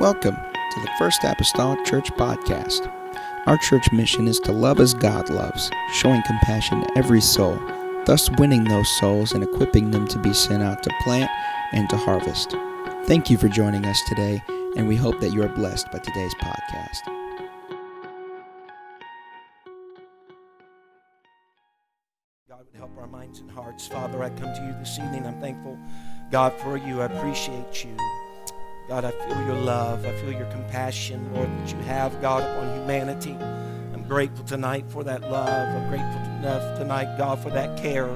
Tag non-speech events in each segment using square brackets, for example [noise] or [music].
Welcome to the First Apostolic Church Podcast. Our church mission is to love as God loves, showing compassion to every soul, thus winning those souls and equipping them to be sent out to plant and to harvest. Thank you for joining us today, and we hope that you are blessed by today's podcast. God would help our minds and hearts. Father, I come to you this evening. I'm thankful, God, for you. I appreciate you. God, I feel your love. I feel your compassion, Lord, that you have, God, upon humanity. I'm grateful tonight for that love. I'm grateful enough tonight, God, for that care,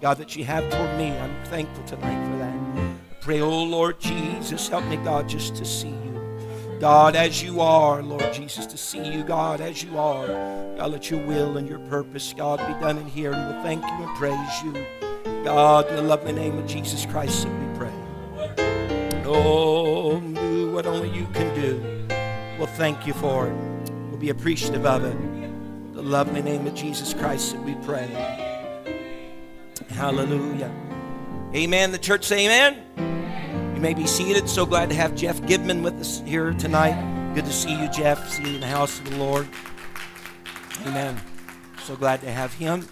God, that you have toward me. I'm thankful tonight for that. I pray, oh Lord Jesus, help me, God, just to see you. God, as you are, Lord Jesus, to see you, God, as you are. God, let your will and your purpose, God, be done in here. And we'll thank you and praise you. God, in the lovely name of Jesus Christ, we pray. Oh, what only you can do. We'll thank you for it. We'll be appreciative of it. In the lovely name of Jesus Christ that we pray. Hallelujah. Amen. The church say amen. You may be seated. So glad to have Jeff Gibman with us here tonight. Good to see you, Jeff. See you in the house of the Lord. Amen. So glad to have him.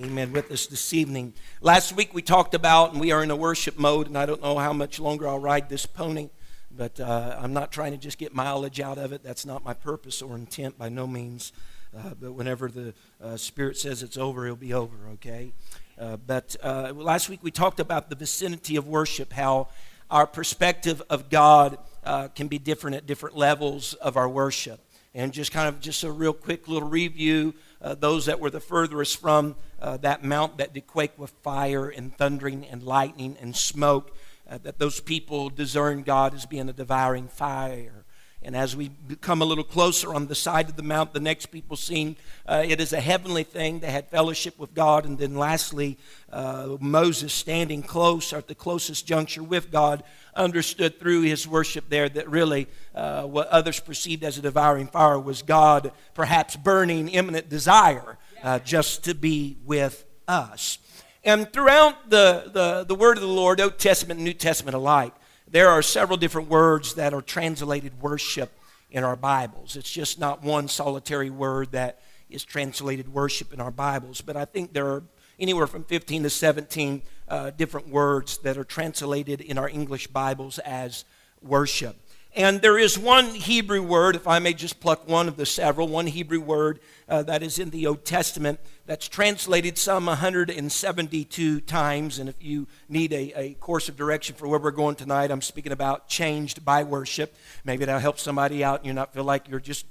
Amen. With us this evening. Last week we talked about, and we are in a worship mode, and I don't know how much longer I'll ride this pony, but uh, I'm not trying to just get mileage out of it. That's not my purpose or intent by no means. Uh, but whenever the uh, Spirit says it's over, it'll be over, okay? Uh, but uh, last week we talked about the vicinity of worship, how our perspective of God uh, can be different at different levels of our worship. And just kind of just a real quick little review those that were the furthest from that mount that did quake with fire and thundering and lightning and smoke, uh, that those people discern God as being a devouring fire. And as we come a little closer on the side of the mount, the next people seen uh, it is a heavenly thing. They had fellowship with God. And then lastly, uh, Moses standing close or at the closest juncture with God understood through his worship there that really uh, what others perceived as a devouring fire was God perhaps burning imminent desire uh, just to be with us. And throughout the, the, the word of the Lord, Old Testament and New Testament alike, there are several different words that are translated worship in our Bibles. It's just not one solitary word that is translated worship in our Bibles, but I think there are anywhere from 15 to 17 uh, different words that are translated in our English Bibles as worship. And there is one Hebrew word, if I may just pluck one of the several, one Hebrew word uh, that is in the Old Testament that's translated some 172 times. And if you need a, a course of direction for where we're going tonight, I'm speaking about changed by worship. Maybe that'll help somebody out and you not feel like you're just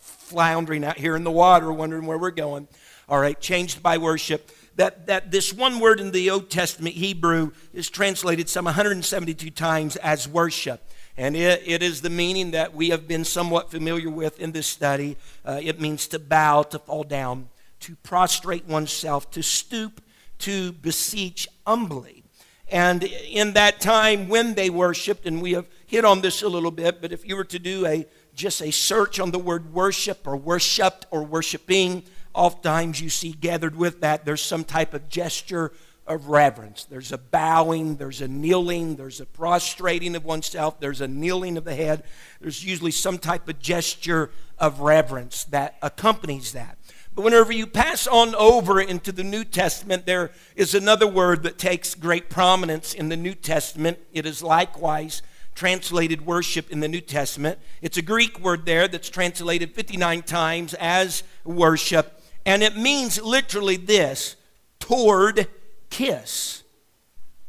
floundering out here in the water wondering where we're going. All right, changed by worship that, that this one word in the Old Testament Hebrew is translated some 172 times as worship. And it, it is the meaning that we have been somewhat familiar with in this study. Uh, it means to bow, to fall down, to prostrate oneself, to stoop, to beseech humbly. And in that time when they worshiped, and we have hit on this a little bit, but if you were to do a just a search on the word worship or worshiped or worshiping, oftentimes you see gathered with that there's some type of gesture of reverence. There's a bowing, there's a kneeling, there's a prostrating of oneself, there's a kneeling of the head. There's usually some type of gesture of reverence that accompanies that. But whenever you pass on over into the New Testament, there is another word that takes great prominence in the New Testament. It is likewise translated worship in the New Testament. It's a Greek word there that's translated 59 times as worship, and it means literally this toward kiss.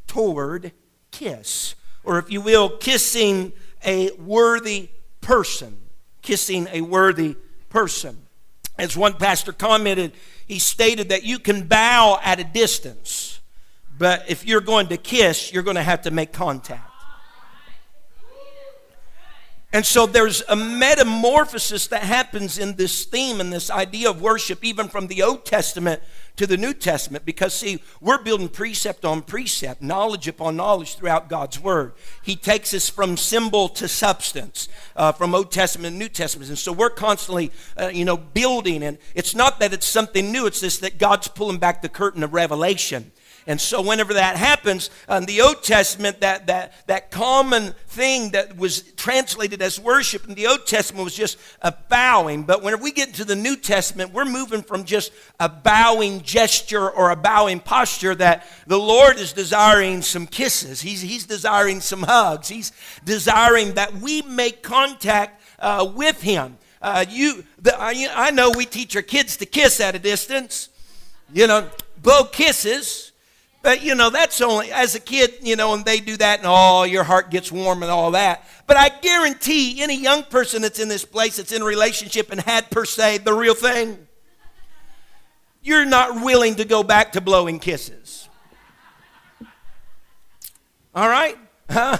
Toward kiss. Or if you will, kissing a worthy person. Kissing a worthy person. As one pastor commented, he stated that you can bow at a distance, but if you're going to kiss, you're going to have to make contact. And so there's a metamorphosis that happens in this theme and this idea of worship, even from the Old Testament to the New Testament. Because, see, we're building precept on precept, knowledge upon knowledge throughout God's Word. He takes us from symbol to substance, uh, from Old Testament and New Testament. And so we're constantly, uh, you know, building. And it's not that it's something new, it's just that God's pulling back the curtain of revelation And so, whenever that happens, in the Old Testament, that, that, that common thing that was translated as worship in the Old Testament was just a bowing. But whenever we get into the New Testament, we're moving from just a bowing gesture or a bowing posture that the Lord is desiring some kisses. He's, he's desiring some hugs. He's desiring that we make contact uh, with Him. Uh, you, the, I, I know we teach our kids to kiss at a distance, you know, blow kisses. But, you know, that's only, as a kid, you know, and they do that and oh, your heart gets warm and all that. But I guarantee any young person that's in this place that's in a relationship and had, per se, the real thing, you're not willing to go back to blowing kisses. All right? Huh?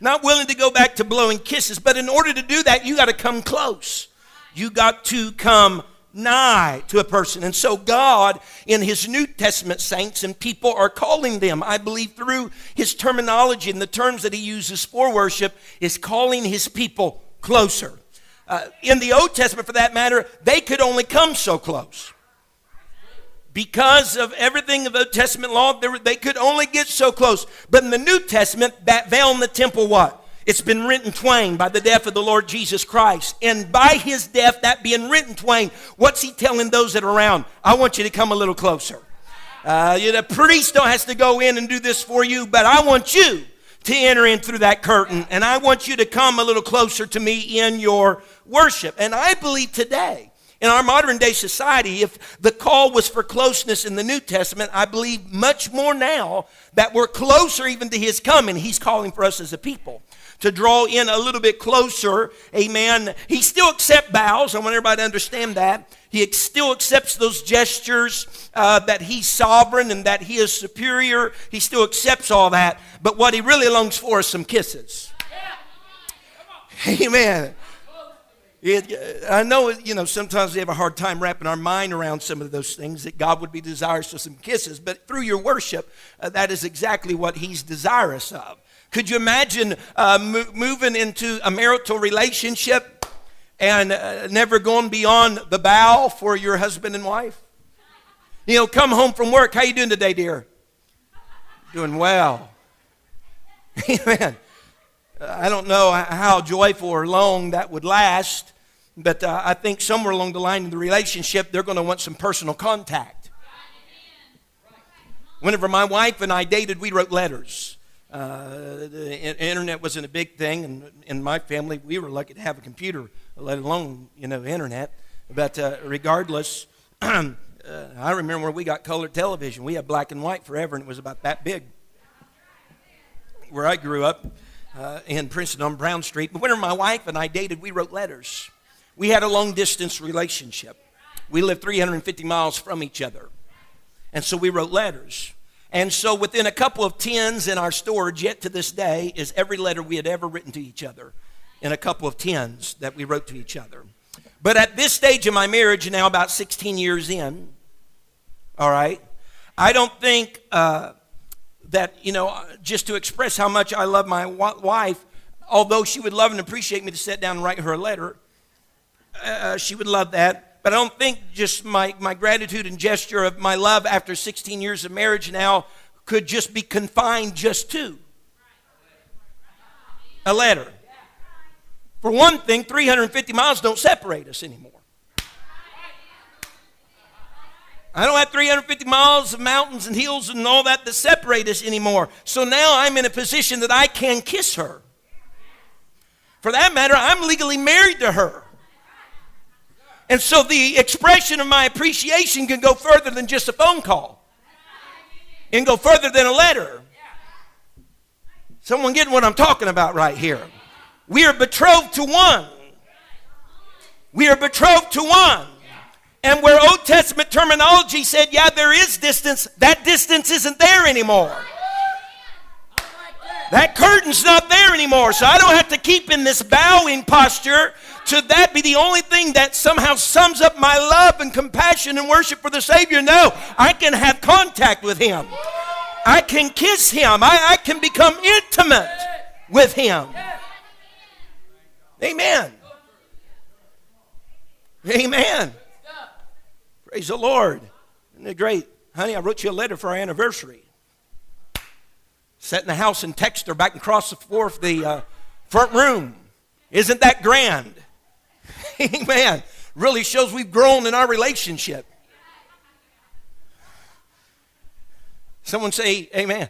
Not willing to go back to blowing kisses. But in order to do that, you got to come close. You got to come nigh to a person. And so, God, in His New Testament saints and people, are calling them, I believe, through His terminology and the terms that He uses for worship, is calling His people closer. Uh, in the Old Testament, for that matter, they could only come so close. Because of everything of the Old Testament law, they could only get so close. But in the New Testament, that veil in the temple, what? It's been written twain by the death of the Lord Jesus Christ. And by his death, that being written twain, what's he telling those that are around? I want you to come a little closer. Uh, the priest has to go in and do this for you, but I want you to enter in through that curtain, and I want you to come a little closer to me in your worship. And I believe today, in our modern day society, if the call was for closeness in the New Testament, I believe much more now that we're closer even to his coming. He's calling for us as a people to draw in a little bit closer. Amen. He still accepts bows. I want everybody to understand that. He still accepts those gestures uh, that he's sovereign and that he is superior. He still accepts all that. But what he really longs for is some kisses. Amen. It, I know, you know, sometimes we have a hard time wrapping our mind around some of those things that God would be desirous of some kisses, but through your worship, uh, that is exactly what He's desirous of. Could you imagine uh, mo- moving into a marital relationship and uh, never going beyond the bow for your husband and wife? You know, come home from work. How you doing today, dear? Doing well. [laughs] Amen. I don't know how joyful or long that would last, but uh, I think somewhere along the line in the relationship, they're going to want some personal contact. Whenever my wife and I dated, we wrote letters. Uh, the internet wasn't a big thing, and in my family, we were lucky to have a computer, let alone you know internet. But uh, regardless, [clears throat] uh, I remember when we got color television. We had black and white forever, and it was about that big. Where I grew up uh, in Princeton on Brown Street. But when my wife and I dated, we wrote letters. We had a long distance relationship. We lived 350 miles from each other, and so we wrote letters. And so, within a couple of tens in our storage, yet to this day, is every letter we had ever written to each other in a couple of tens that we wrote to each other. But at this stage of my marriage, now about 16 years in, all right, I don't think uh, that, you know, just to express how much I love my wife, although she would love and appreciate me to sit down and write her a letter, uh, she would love that. But I don't think just my, my gratitude and gesture of my love after 16 years of marriage now could just be confined just to a letter. For one thing, 350 miles don't separate us anymore. I don't have 350 miles of mountains and hills and all that that separate us anymore. So now I'm in a position that I can kiss her. For that matter, I'm legally married to her. And so the expression of my appreciation can go further than just a phone call, and go further than a letter. Someone getting what I'm talking about right here. We are betrothed to one. We are betrothed to one. And where Old Testament terminology said, yeah, there is distance, that distance isn't there anymore. That curtain's not there anymore. So I don't have to keep in this bowing posture should that be the only thing that somehow sums up my love and compassion and worship for the Savior? No, I can have contact with Him. I can kiss Him. I, I can become intimate with Him. Amen. Amen. Praise the Lord. Isn't it great? Honey, I wrote you a letter for our anniversary. Sit in the house and text her back across the floor of the uh, front room. Isn't that grand? [laughs] Amen. Really shows we've grown in our relationship. Someone say, Amen.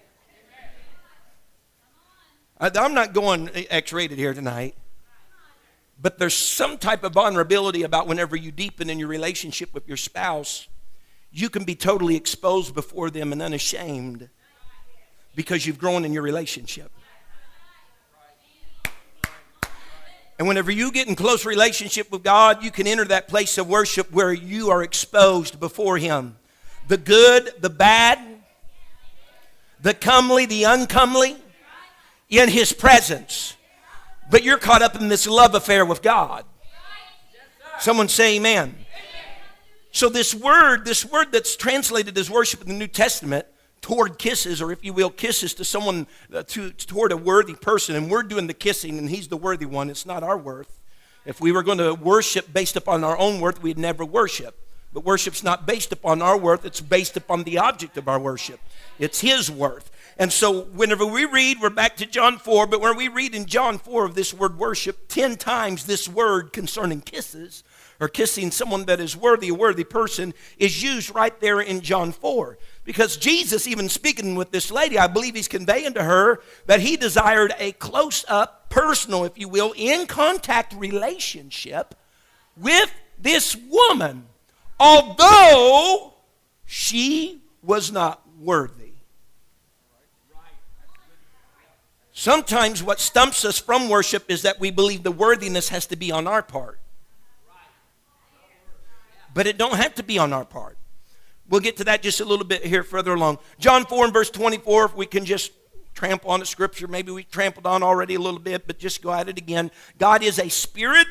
I'm not going X rated here tonight. But there's some type of vulnerability about whenever you deepen in your relationship with your spouse, you can be totally exposed before them and unashamed because you've grown in your relationship. And whenever you get in close relationship with God, you can enter that place of worship where you are exposed before Him. The good, the bad, the comely, the uncomely, in His presence. But you're caught up in this love affair with God. Someone say amen. So this word, this word that's translated as worship in the New Testament, toward kisses, or if you will, kisses to someone, uh, to, toward a worthy person, and we're doing the kissing, and he's the worthy one. It's not our worth. If we were going to worship based upon our own worth, we'd never worship. But worship's not based upon our worth, it's based upon the object of our worship. It's his worth. And so whenever we read, we're back to John 4, but when we read in John 4 of this word worship, 10 times this word concerning kisses or kissing someone that is worthy, a worthy person, is used right there in John 4. Because Jesus, even speaking with this lady, I believe he's conveying to her that he desired a close up, personal, if you will, in contact relationship with this woman, although she was not worthy. Sometimes what stumps us from worship is that we believe the worthiness has to be on our part. But it don't have to be on our part. We'll get to that just a little bit here further along. John 4 and verse 24, if we can just trample on the scripture, maybe we trampled on already a little bit, but just go at it again. God is a spirit,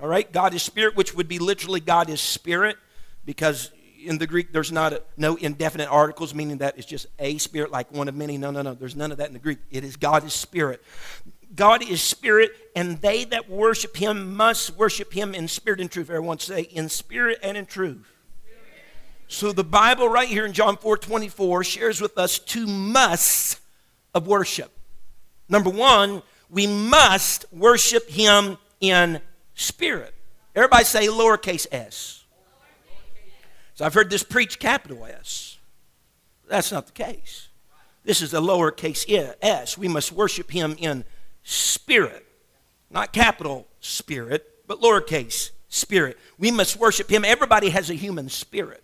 all right? God is spirit, which would be literally God is spirit, because in the Greek, there's not a, no indefinite articles, meaning that it's just a spirit, like one of many. No, no, no. There's none of that in the Greek. It is God is spirit. God is spirit, and they that worship him must worship him in spirit and truth. Everyone say, in spirit and in truth. So the Bible, right here in John 4 24, shares with us two musts of worship. Number one, we must worship him in spirit. Everybody say lowercase s. So I've heard this preach capital S. That's not the case. This is a lowercase s. We must worship him in spirit. Not capital spirit, but lowercase spirit. We must worship him. Everybody has a human spirit.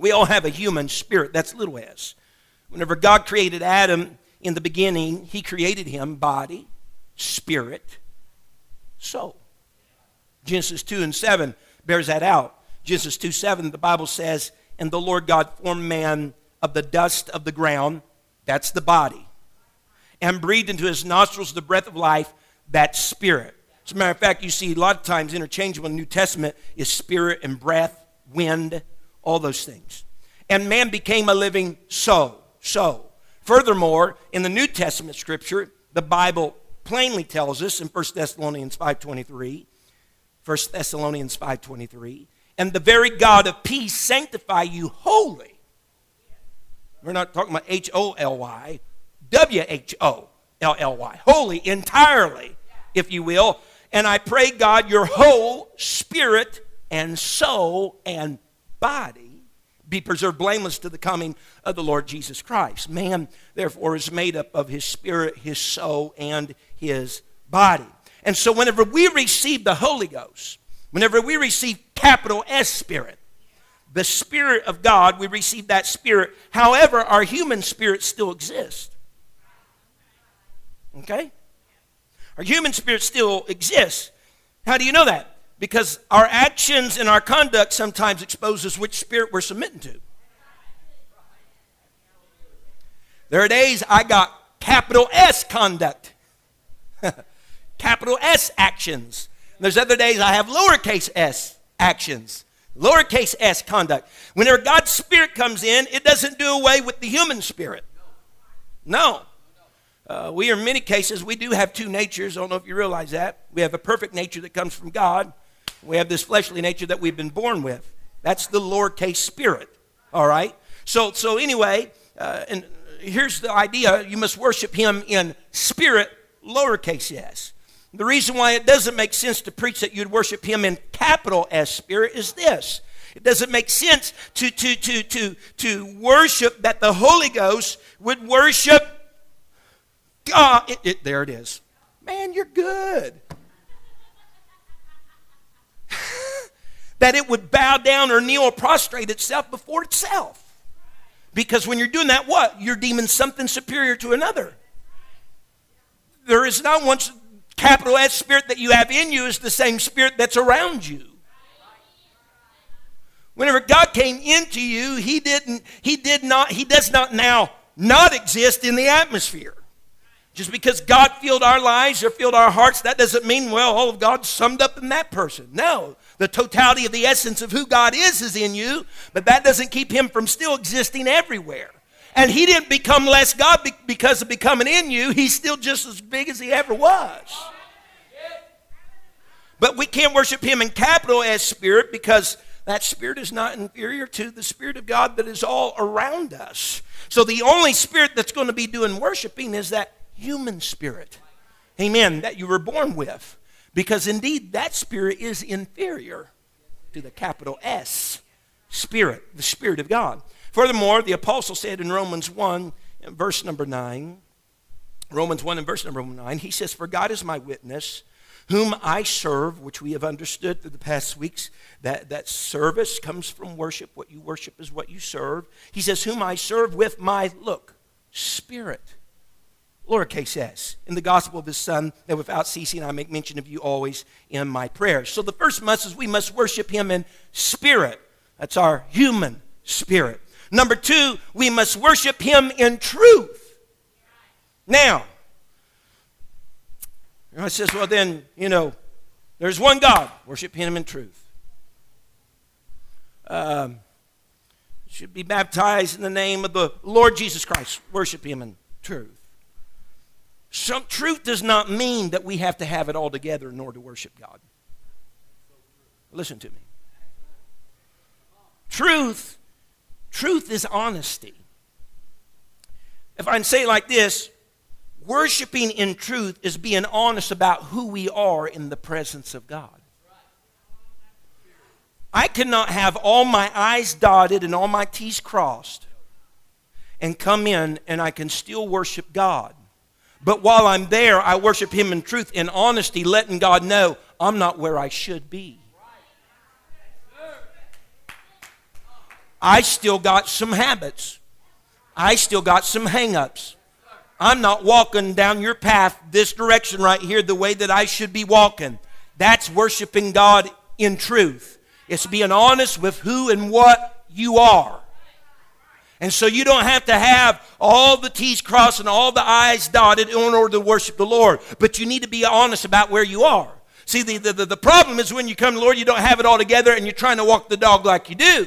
We all have a human spirit. That's little s. Whenever God created Adam in the beginning, he created him body, spirit, soul. Genesis 2 and 7 bears that out. Genesis 2 7, the Bible says, And the Lord God formed man of the dust of the ground, that's the body, and breathed into his nostrils the breath of life, that spirit. As a matter of fact, you see a lot of times interchangeable in the New Testament is spirit and breath, wind, all those things. And man became a living soul. So, furthermore, in the New Testament scripture, the Bible plainly tells us in 1 Thessalonians 5.23, 1 Thessalonians 5.23, and the very God of peace sanctify you wholly. We're not talking about H O L Y, W H O L L Y, holy, entirely, if you will. And I pray, God, your whole spirit and soul and body be preserved blameless to the coming of the Lord Jesus Christ. Man, therefore, is made up of his spirit, his soul, and his body. And so, whenever we receive the Holy Ghost, Whenever we receive capital S Spirit, the Spirit of God, we receive that Spirit. However, our human spirit still exists. Okay? Our human spirit still exists. How do you know that? Because our actions and our conduct sometimes exposes which spirit we're submitting to. There are days I got capital S conduct, [laughs] capital S actions. There's other days I have lowercase s actions, lowercase s conduct. Whenever God's Spirit comes in, it doesn't do away with the human spirit. No. Uh, we, in many cases, we do have two natures. I don't know if you realize that. We have a perfect nature that comes from God. We have this fleshly nature that we've been born with. That's the lowercase spirit. All right. So, so anyway, uh, and here's the idea you must worship Him in spirit, lowercase s. The reason why it doesn't make sense to preach that you'd worship Him in capital S spirit is this. It doesn't make sense to, to, to, to, to worship that the Holy Ghost would worship God. It, it, there it is. Man, you're good. [laughs] that it would bow down or kneel or prostrate itself before itself. Because when you're doing that, what? You're deeming something superior to another. There is not one capital S spirit that you have in you is the same spirit that's around you. Whenever God came into you, He didn't, He did not, He does not now not exist in the atmosphere. Just because God filled our lives or filled our hearts, that doesn't mean, well, all of God's summed up in that person. No. The totality of the essence of who God is is in you, but that doesn't keep him from still existing everywhere. And he didn't become less God because of becoming in you. He's still just as big as he ever was. But we can't worship him in capital S spirit because that spirit is not inferior to the spirit of God that is all around us. So the only spirit that's going to be doing worshiping is that human spirit. Amen. That you were born with. Because indeed, that spirit is inferior to the capital S spirit, the Spirit of God. Furthermore, the apostle said in Romans 1, verse number 9, Romans 1 and verse number 9, he says, For God is my witness, whom I serve, which we have understood through the past weeks, that, that service comes from worship. What you worship is what you serve. He says, Whom I serve with my, look, spirit lowercase s, in the gospel of his son, that without ceasing I make mention of you always in my prayers. So the first must is we must worship him in spirit. That's our human spirit. Number two, we must worship him in truth. Now, I says, well, then, you know, there's one God. Worship him in truth. Um, should be baptized in the name of the Lord Jesus Christ. Worship him in truth. Some truth does not mean that we have to have it all together in order to worship God. Listen to me. Truth, truth is honesty. If I can say it like this, worshiping in truth is being honest about who we are in the presence of God. I cannot have all my I's dotted and all my T's crossed and come in and I can still worship God but while I'm there, I worship Him in truth, in honesty, letting God know I'm not where I should be. I still got some habits. I still got some hangups. I'm not walking down your path this direction right here the way that I should be walking. That's worshiping God in truth. It's being honest with who and what you are. And so you don't have to have all the T's crossed and all the I's dotted in order to worship the Lord. But you need to be honest about where you are. See, the, the, the problem is when you come to the Lord, you don't have it all together and you're trying to walk the dog like you do.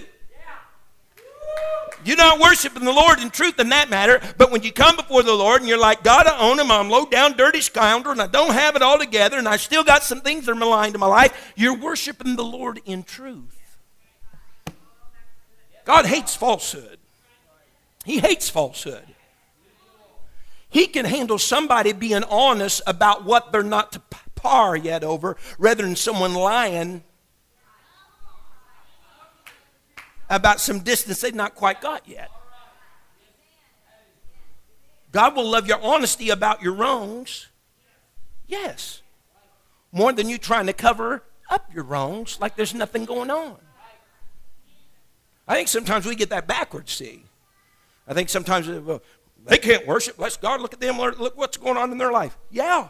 You're not worshiping the Lord in truth in that matter. But when you come before the Lord and you're like, God, I own him. I'm low down, dirty scoundrel, and I don't have it all together, and I still got some things that are maligned in my life, you're worshiping the Lord in truth. God hates falsehood. He hates falsehood. He can handle somebody being honest about what they're not to par yet over rather than someone lying about some distance they've not quite got yet. God will love your honesty about your wrongs. Yes. More than you trying to cover up your wrongs like there's nothing going on. I think sometimes we get that backwards, see. I think sometimes uh, well, they can't worship. Let's God look at them. Look what's going on in their life. Yeah.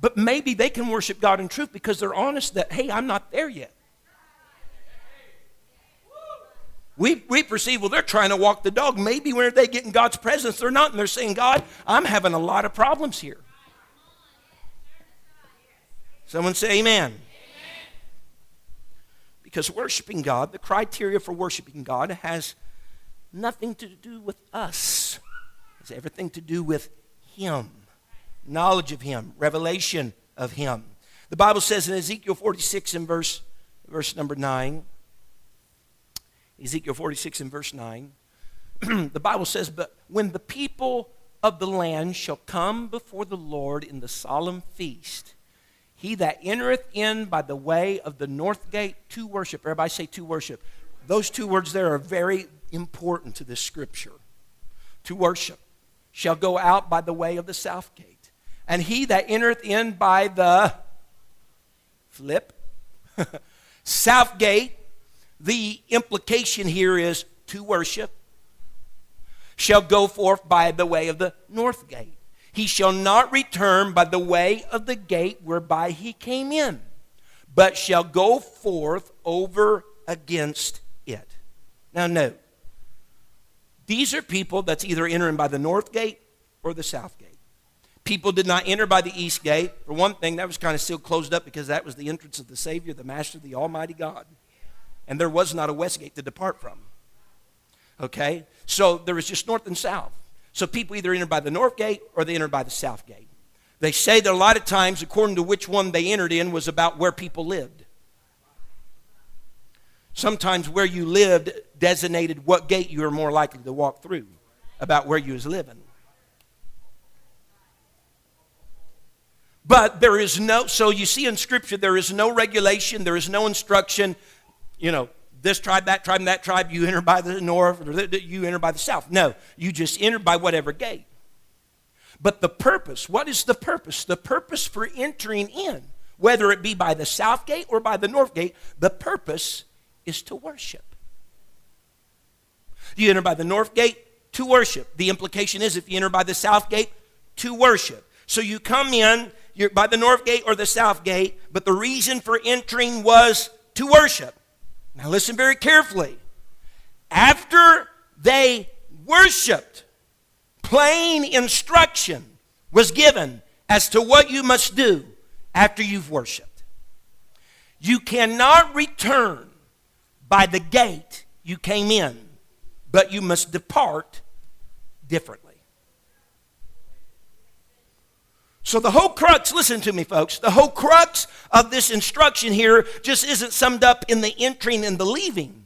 But maybe they can worship God in truth because they're honest that, hey, I'm not there yet. We, we perceive, well, they're trying to walk the dog. Maybe when they get in God's presence, they're not. And they're saying, God, I'm having a lot of problems here. Someone say amen. amen. Because worshiping God, the criteria for worshiping God has nothing to do with us. It's everything to do with Him. Knowledge of Him, revelation of Him. The Bible says in Ezekiel 46 in verse, verse number 9, Ezekiel 46 in verse 9, [clears throat] the Bible says, But when the people of the land shall come before the Lord in the solemn feast, he that entereth in by the way of the north gate to worship. Everybody say to worship. Those two words there are very important to this scripture. To worship shall go out by the way of the south gate. And he that entereth in by the flip [laughs] south gate, the implication here is to worship, shall go forth by the way of the north gate. He shall not return by the way of the gate whereby he came in, but shall go forth over against it. Now, note, these are people that's either entering by the north gate or the south gate. People did not enter by the east gate. For one thing, that was kind of still closed up because that was the entrance of the Savior, the Master, the Almighty God. And there was not a west gate to depart from. Okay? So there was just north and south. So people either entered by the north gate or they entered by the south gate. They say that a lot of times, according to which one they entered in, was about where people lived. Sometimes where you lived designated what gate you were more likely to walk through, about where you was living. But there is no, so you see in Scripture, there is no regulation, there is no instruction, you know, this tribe, that tribe, that tribe, you enter by the north, or you enter by the south. No, you just enter by whatever gate. But the purpose, what is the purpose? The purpose for entering in, whether it be by the south gate or by the north gate, the purpose is to worship. You enter by the north gate to worship. The implication is if you enter by the south gate, to worship. So you come in you're by the north gate or the south gate, but the reason for entering was to worship. Now listen very carefully. After they worshiped, plain instruction was given as to what you must do after you've worshiped. You cannot return by the gate you came in, but you must depart differently. So, the whole crux, listen to me, folks, the whole crux of this instruction here just isn't summed up in the entering and the leaving.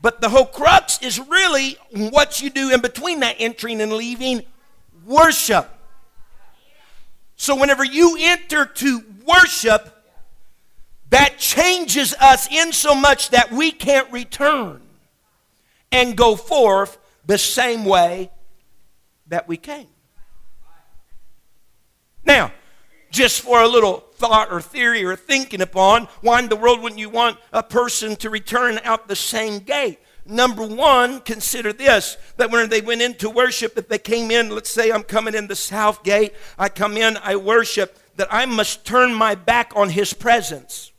But the whole crux is really what you do in between that entering and leaving worship. So, whenever you enter to worship, that changes us in so much that we can't return and go forth the same way that we came. Now, just for a little thought or theory or thinking upon, why in the world wouldn't you want a person to return out the same gate? Number one, consider this that when they went into worship, if they came in, let's say I'm coming in the south gate, I come in, I worship, that I must turn my back on his presence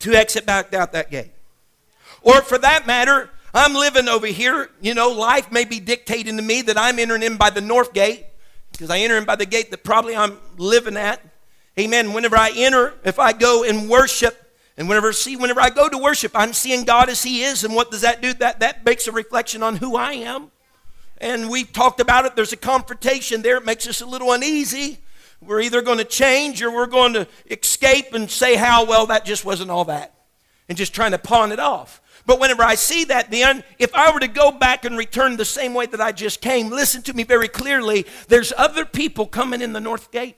to exit back out that gate. Or for that matter, I'm living over here, you know, life may be dictating to me that I'm entering in by the north gate because I enter in by the gate that probably I'm living at. Amen. Whenever I enter, if I go and worship, and whenever see, whenever I go to worship, I'm seeing God as He is. And what does that do? That that makes a reflection on who I am. And we've talked about it. There's a confrontation there. It makes us a little uneasy. We're either going to change or we're going to escape and say how well that just wasn't all that, and just trying to pawn it off. But whenever I see that, then, if I were to go back and return the same way that I just came, listen to me very clearly. There's other people coming in the north gate.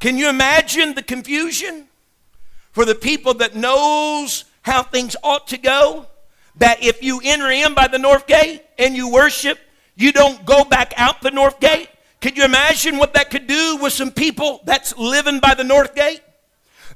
Can you imagine the confusion for the people that knows how things ought to go? That if you enter in by the north gate and you worship, you don't go back out the north gate. Could you imagine what that could do with some people that's living by the north gate?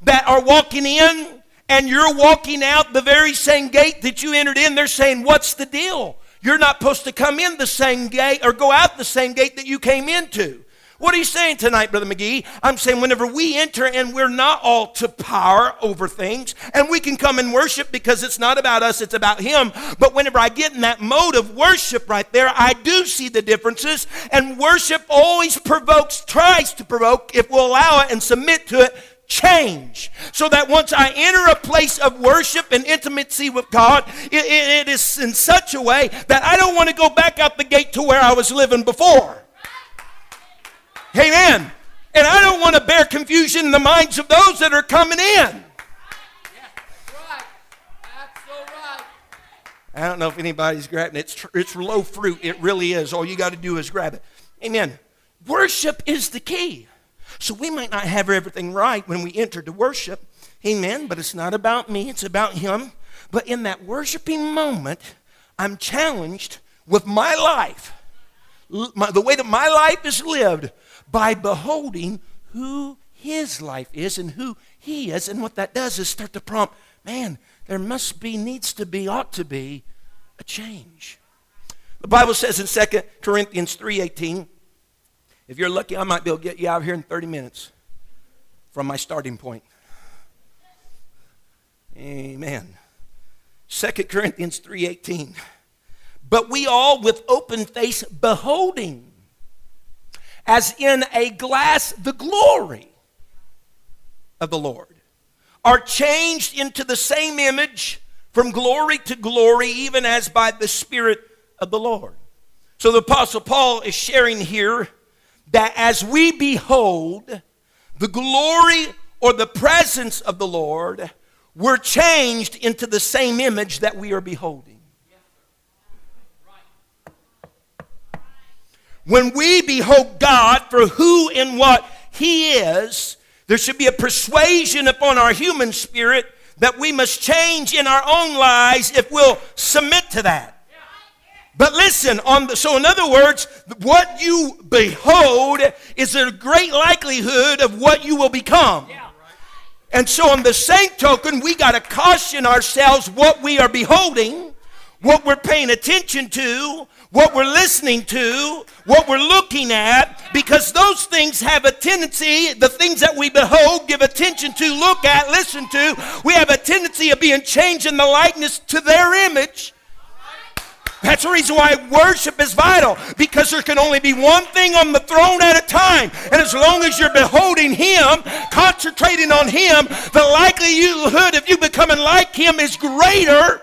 That are walking in and you're walking out the very same gate that you entered in, they're saying, What's the deal? You're not supposed to come in the same gate or go out the same gate that you came into. What are you saying tonight, Brother McGee? I'm saying whenever we enter and we're not all to power over things, and we can come and worship because it's not about us, it's about Him. But whenever I get in that mode of worship right there, I do see the differences. And worship always provokes, tries to provoke, if we'll allow it and submit to it, change. So that once I enter a place of worship and intimacy with God, it, it, it is in such a way that I don't want to go back out the gate to where I was living before. Amen. And I don't want to bear confusion in the minds of those that are coming in. I don't know if anybody's grabbing it. It's, it's low fruit. It really is. All you got to do is grab it. Amen. Worship is the key. So we might not have everything right when we enter to worship. Amen. But it's not about me, it's about Him. But in that worshiping moment, I'm challenged with my life, my, the way that my life is lived, by beholding who His life is and who He is. And what that does is start to prompt, man, there must be, needs to be, ought to be a change. The Bible says in 2 Corinthians 3:18, if you're lucky, I might be able to get you out of here in 30 minutes from my starting point. Amen. 2 Corinthians 3:18. But we all with open face beholding as in a glass the glory of the Lord are changed into the same image from glory to glory even as by the spirit of the Lord. So the apostle Paul is sharing here that as we behold the glory or the presence of the Lord, we're changed into the same image that we are beholding. When we behold God for who and what He is, there should be a persuasion upon our human spirit that we must change in our own lives if we'll submit to that. But listen, on the, so in other words, what you behold is a great likelihood of what you will become. And so, on the same token, we got to caution ourselves what we are beholding, what we're paying attention to, what we're listening to, what we're looking at, because those things have a tendency, the things that we behold, give attention to, look at, listen to, we have a tendency of being changed in the likeness to their image. That's the reason why worship is vital because there can only be one thing on the throne at a time. And as long as you're beholding Him, concentrating on Him, the likelihood of you becoming like Him is greater.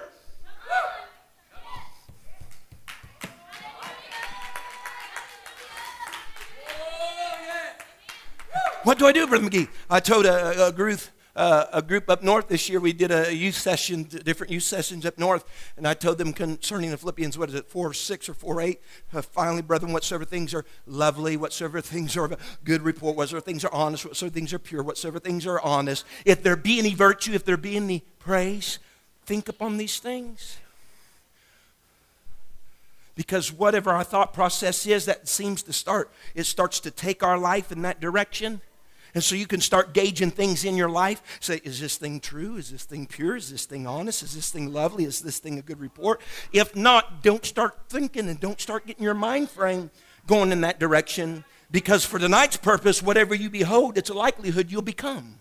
What do I do, Brother McGee? I told a, a group uh, a group up north this year. We did a youth session, different youth sessions up north, and I told them concerning the Philippians, what is it, 4 6 or 4 8? Uh, finally, brethren, whatsoever things are lovely, whatsoever things are of good report, whatsoever things are honest, whatsoever things are pure, whatsoever things are honest, if there be any virtue, if there be any praise, think upon these things. Because whatever our thought process is that seems to start, it starts to take our life in that direction. And so you can start gauging things in your life. Say, is this thing true? Is this thing pure? Is this thing honest? Is this thing lovely? Is this thing a good report? If not, don't start thinking and don't start getting your mind frame going in that direction. Because for tonight's purpose, whatever you behold, it's a likelihood you'll become.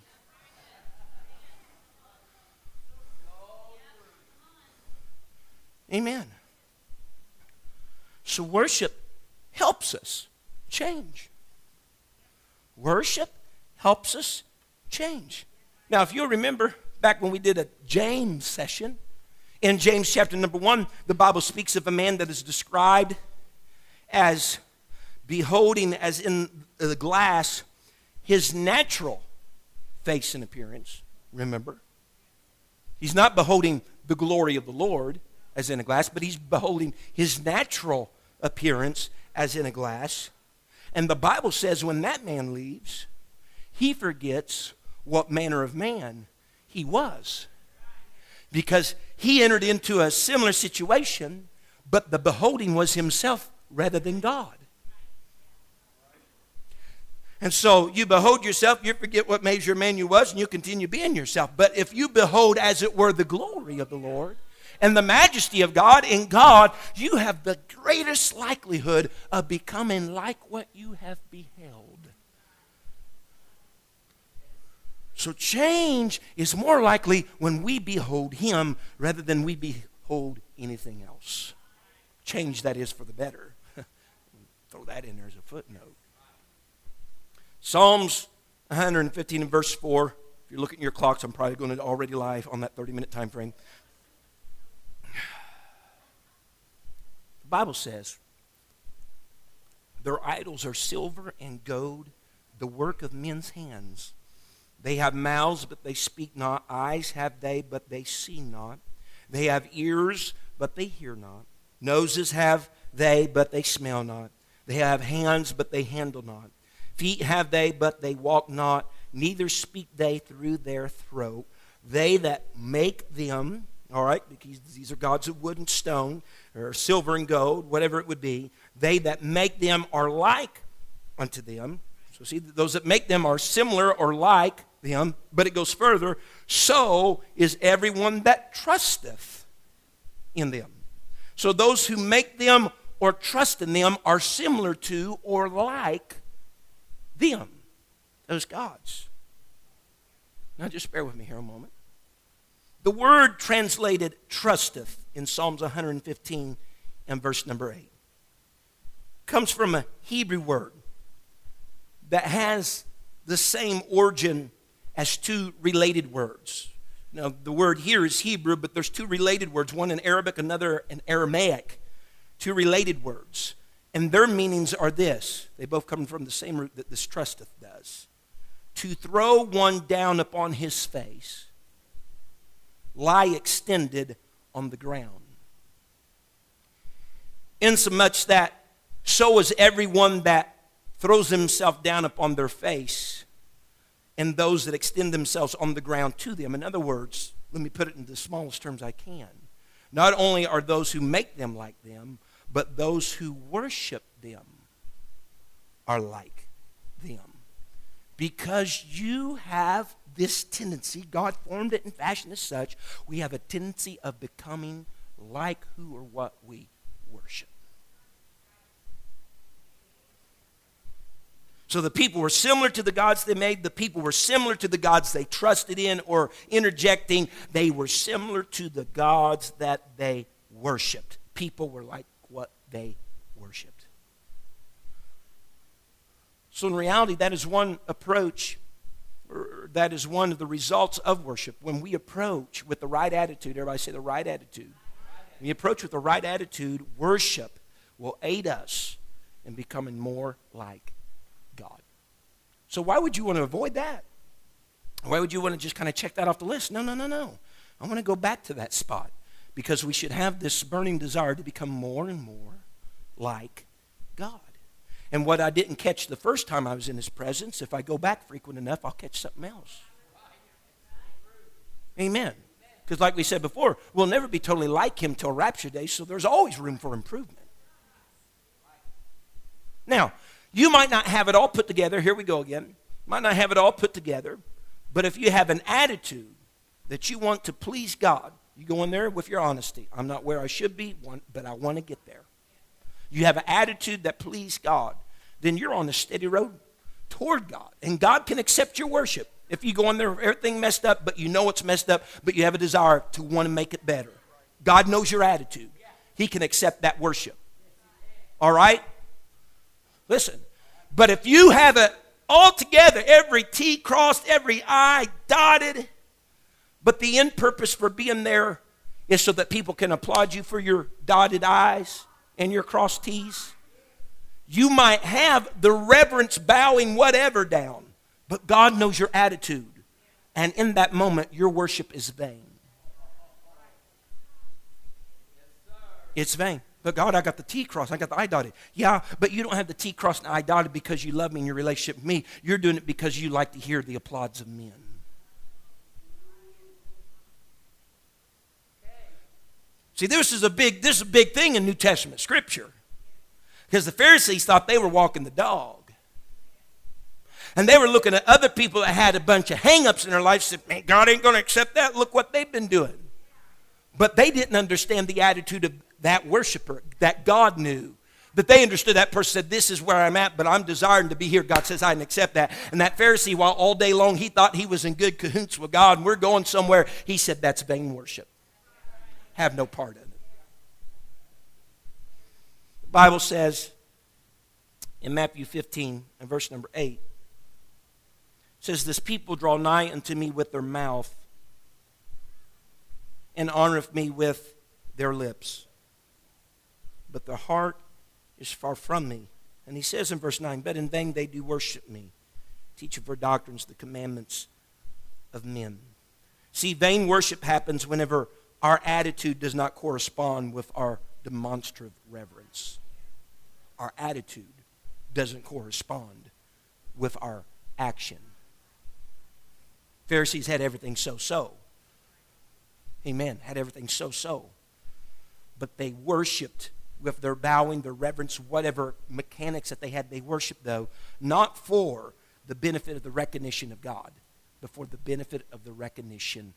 Amen. So worship helps us change. Worship helps us change. Now, if you'll remember back when we did a James session, in James chapter number one, the Bible speaks of a man that is described as beholding, as in the glass, his natural face and appearance. Remember? He's not beholding the glory of the Lord as in a glass, but he's beholding his natural appearance as in a glass. And the Bible says when that man leaves, he forgets what manner of man he was. Because he entered into a similar situation, but the beholding was himself rather than God. And so you behold yourself, you forget what measure man you was, and you continue being yourself. But if you behold, as it were, the glory of the Lord and the majesty of God in God, you have the greatest likelihood of becoming like what you have beheld. So change is more likely when we behold Him rather than we behold anything else. Change that is for the better. [laughs] Throw that in there as a footnote. Psalms 115 and verse 4. If you're looking at your clocks, I'm probably going to already live on that 30 minute time frame. [sighs] The Bible says, Their idols are silver and gold, the work of men's hands. They have mouths, but they speak not. Eyes have they, but they see not. They have ears, but they hear not. Noses have they, but they smell not. They have hands, but they handle not. Feet have they, but they walk not. Neither speak they through their throat. They that make them, all right, because these are gods of wood and stone, or silver and gold, whatever it would be, they that make them are like unto them. So see, those that make them are similar or like them, but it goes further. So is everyone that trusteth in them. So those who make them or trust in them are similar to or like them, those gods. Now just bear with me here a moment. The word translated trusteth in Psalms 115 and verse number 8 comes from a Hebrew word that has the same origin as two related words. Now, the word here is Hebrew, but there's two related words, one in Arabic, another in Aramaic. Two related words. And their meanings are this they both come from the same root that this trusteth does. To throw one down upon his face, lie extended on the ground. Insomuch that so is everyone that throws himself down upon their face and those that extend themselves on the ground to them. In other words, let me put it in the smallest terms I can. Not only are those who make them like them, but those who worship them are like them. Because you have this tendency, God formed it and fashioned as such, we have a tendency of becoming like who or what we worship. So the people were similar to the gods they made. The people were similar to the gods they trusted in or interjecting. They were similar to the gods that they worshiped. People were like what they worshiped. So in reality, that is one approach, that is one of the results of worship. When we approach with the right attitude, everybody say the right attitude. When we approach with the right attitude, worship will aid us in becoming more like. So why would you want to avoid that? Why would you want to just kind of check that off the list? No, no, no, no. I want to go back to that spot because we should have this burning desire to become more and more like God. And what I didn't catch the first time I was in His presence, if I go back frequent enough, I'll catch something else. Amen. Because, like we said before, we'll never be totally like Him till rapture day, so there's always room for improvement. Now, you might not have it all put together. Here we go again. Might not have it all put together. But if you have an attitude that you want to please God, you go in there with your honesty. I'm not where I should be, but I want to get there. You have an attitude that please God, then you're on a steady road toward God. And God can accept your worship. If you go in there, everything messed up, but you know it's messed up, but you have a desire to want to make it better. God knows your attitude. He can accept that worship. All right? Listen, but if you have it all together, every T crossed, every I dotted, but the end purpose for being there is so that people can applaud you for your dotted I's and your crossed T's. You might have the reverence, bowing, whatever down, but God knows your attitude. And in that moment, your worship is vain. It's vain. But God, I got the T cross, I got the I dotted. Yeah, but you don't have the T cross and I dotted because you love me in your relationship with me. You're doing it because you like to hear the applause of men. See, this is a big this is a big thing in New Testament scripture. Because the Pharisees thought they were walking the dog. And they were looking at other people that had a bunch of hang-ups in their life said, Man, God ain't gonna accept that. Look what they've been doing. But they didn't understand the attitude of that worshiper that God knew. That they understood that person said, This is where I'm at, but I'm desiring to be here. God says, I can accept that. And that Pharisee, while all day long he thought he was in good cahoots with God and we're going somewhere, he said, That's vain worship. Have no part in it. The Bible says in Matthew 15 and verse number 8, says, This people draw nigh unto me with their mouth and honoreth me with their lips but the heart is far from me. And he says in verse 9, But in vain they do worship me, teach of their doctrines the commandments of men. See, vain worship happens whenever our attitude does not correspond with our demonstrative reverence. Our attitude doesn't correspond with our action. Pharisees had everything so so. Amen. Had everything so so. But they worshiped with their bowing, their reverence, whatever mechanics that they had. They worshiped, though, not for the benefit of the recognition of God, but for the benefit of the recognition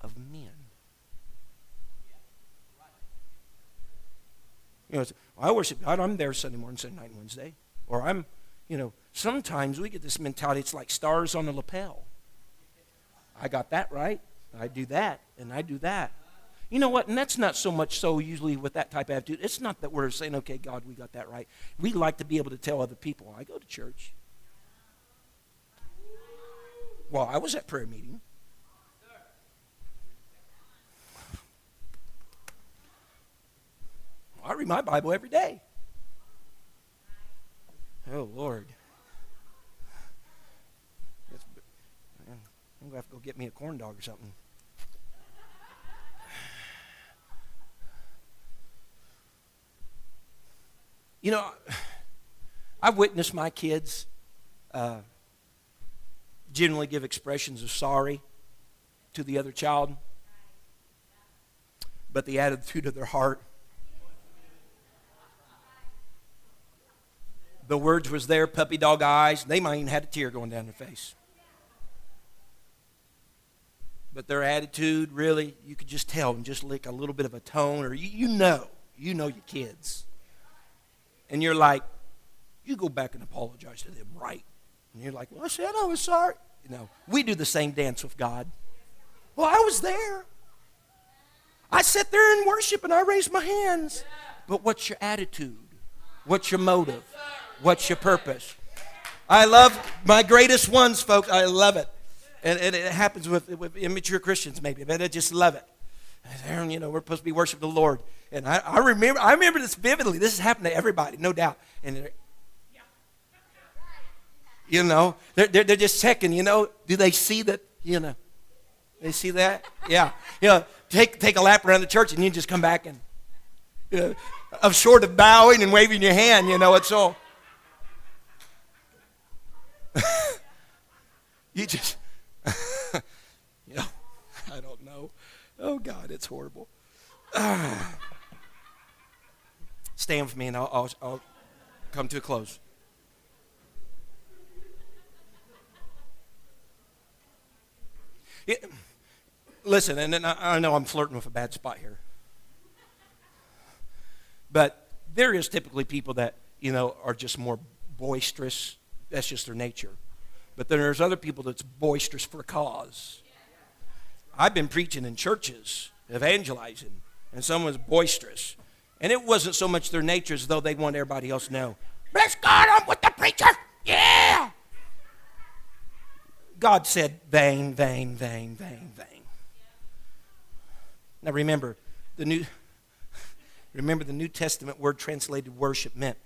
of men. You know, I worship God. I'm there Sunday morning, Sunday night, and Wednesday. Or I'm, you know, sometimes we get this mentality. It's like stars on a lapel. I got that right. I do that, and I do that. You know what? And that's not so much so usually with that type of attitude. It's not that we're saying, okay, God, we got that right. We like to be able to tell other people, I go to church. Well, I was at prayer meeting. I read my Bible every day. Oh, Lord. I'm going to have to go get me a corn dog or something. You know, I've witnessed my kids uh, generally give expressions of sorry to the other child, but the attitude of their heart, the words was there, puppy dog eyes. They might even had a tear going down their face. But their attitude, really, you could just tell and just lick a little bit of a tone, or you, you know, you know your kids. And you're like, you go back and apologize to them, right? And you're like, well, I said I was sorry. You know, we do the same dance with God. Well, I was there. I sat there and worship and I raised my hands. But what's your attitude? What's your motive? What's your purpose? I love my greatest ones, folks. I love it. And, and it happens with, with immature Christians, maybe, but I just love it. And, you know, we're supposed to be worshiping the Lord. And I, I remember I remember this vividly. This has happened to everybody, no doubt. And you know, they're, they're, they're just checking, you know, do they see that, you know, they see that? Yeah. You know, take, take a lap around the church and you just come back and, you know, of short of bowing and waving your hand, you know, it's all. [laughs] you just, [laughs] you know, I don't know. Oh, God, it's horrible. [sighs] stand with me and I'll, I'll, I'll come to a close. It, listen, and I, I know I'm flirting with a bad spot here. But there is typically people that, you know, are just more boisterous. That's just their nature. But then there's other people that's boisterous for a cause. I've been preaching in churches, evangelizing, and someone's boisterous. And it wasn't so much their nature as though they want everybody else to know, bless God, I'm with the preacher. Yeah. God said, vain, vain, vain, vain, vain. Now remember, the new [laughs] remember the New Testament word translated worship meant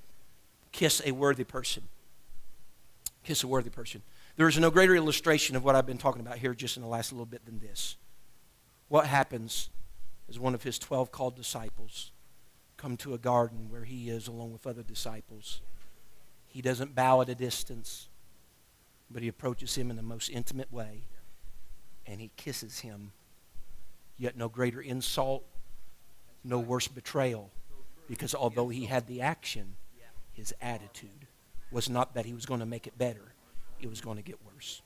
kiss a worthy person. Kiss a worthy person. There is no greater illustration of what I've been talking about here just in the last little bit than this. What happens as one of his 12 called disciples come to a garden where he is along with other disciples? He doesn't bow at a distance but he approaches him in the most intimate way and he kisses him. Yet no greater insult, no worse betrayal, because although he had the action, his attitude was not that he was going to make it better, it was going to get worse.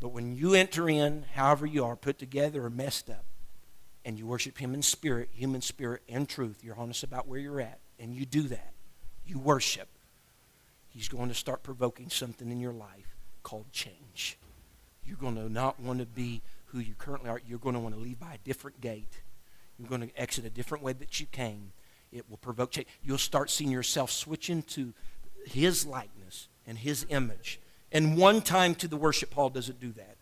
But when you enter in, however you are, put together or messed up, and you worship Him in spirit, human spirit, and truth, you're honest about where you're at, and you do that, you worship, He's going to start provoking something in your life called change. You're going to not want to be who you currently are. You're going to want to leave by a different gate. You're going to exit a different way that you came. It will provoke change. You'll start seeing yourself switching to His likeness and His image. And one time to the worship hall doesn't do that,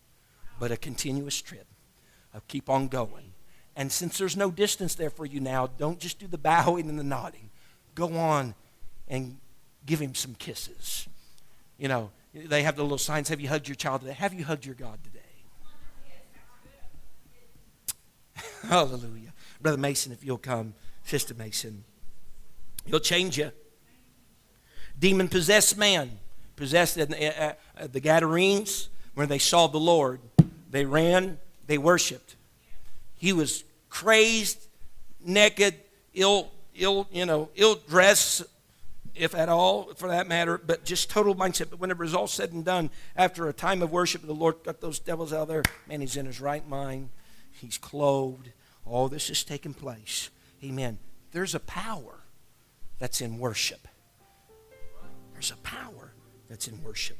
but a continuous trip of keep on going. And since there's no distance there for you now, don't just do the bowing and the nodding go on and give him some kisses. You know, they have the little signs Have you hugged your child today? Have you hugged your God today? [laughs] Hallelujah. Brother Mason, if you'll come, Sister Mason, he'll change you. Demon possessed man, possessed the, uh, uh, the Gadarenes, where they saw the Lord. They ran, they worshiped. He was crazed, naked, ill, ill, you know, ill dressed, if at all, for that matter, but just total mindset. But when it was all said and done, after a time of worship, the Lord got those devils out of there. Man, he's in his right mind. He's clothed. All this is taking place. Amen. There's a power that's in worship. There's a power that's in worship.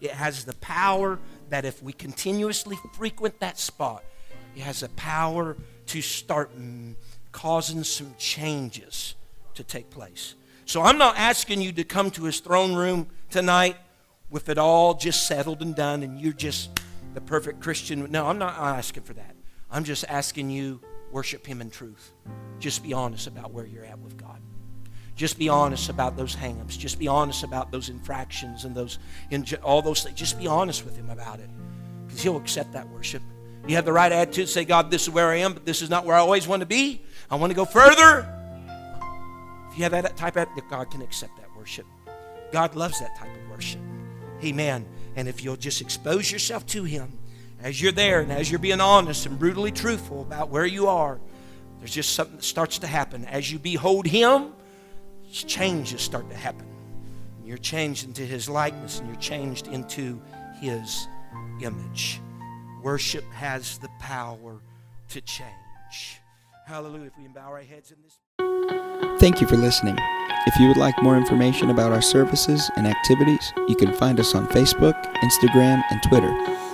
It has the power that if we continuously frequent that spot, it has the power to start causing some changes to take place. So I'm not asking you to come to his throne room tonight with it all just settled and done and you're just the perfect Christian. No, I'm not asking for that. I'm just asking you worship him in truth. Just be honest about where you're at with God. Just be honest about those hangups. Just be honest about those infractions and those all those things. Just be honest with him about it. Because he'll accept that worship. You have the right attitude, say, God, this is where I am, but this is not where I always want to be. I want to go further. If you have that type of attitude, God can accept that worship. God loves that type of worship. Amen. And if you'll just expose yourself to Him as you're there and as you're being honest and brutally truthful about where you are, there's just something that starts to happen. As you behold Him, changes start to happen. And You're changed into His likeness and you're changed into His image. Worship has the power to change. Hallelujah. If we bow our heads in this. Thank you for listening. If you would like more information about our services and activities, you can find us on Facebook, Instagram, and Twitter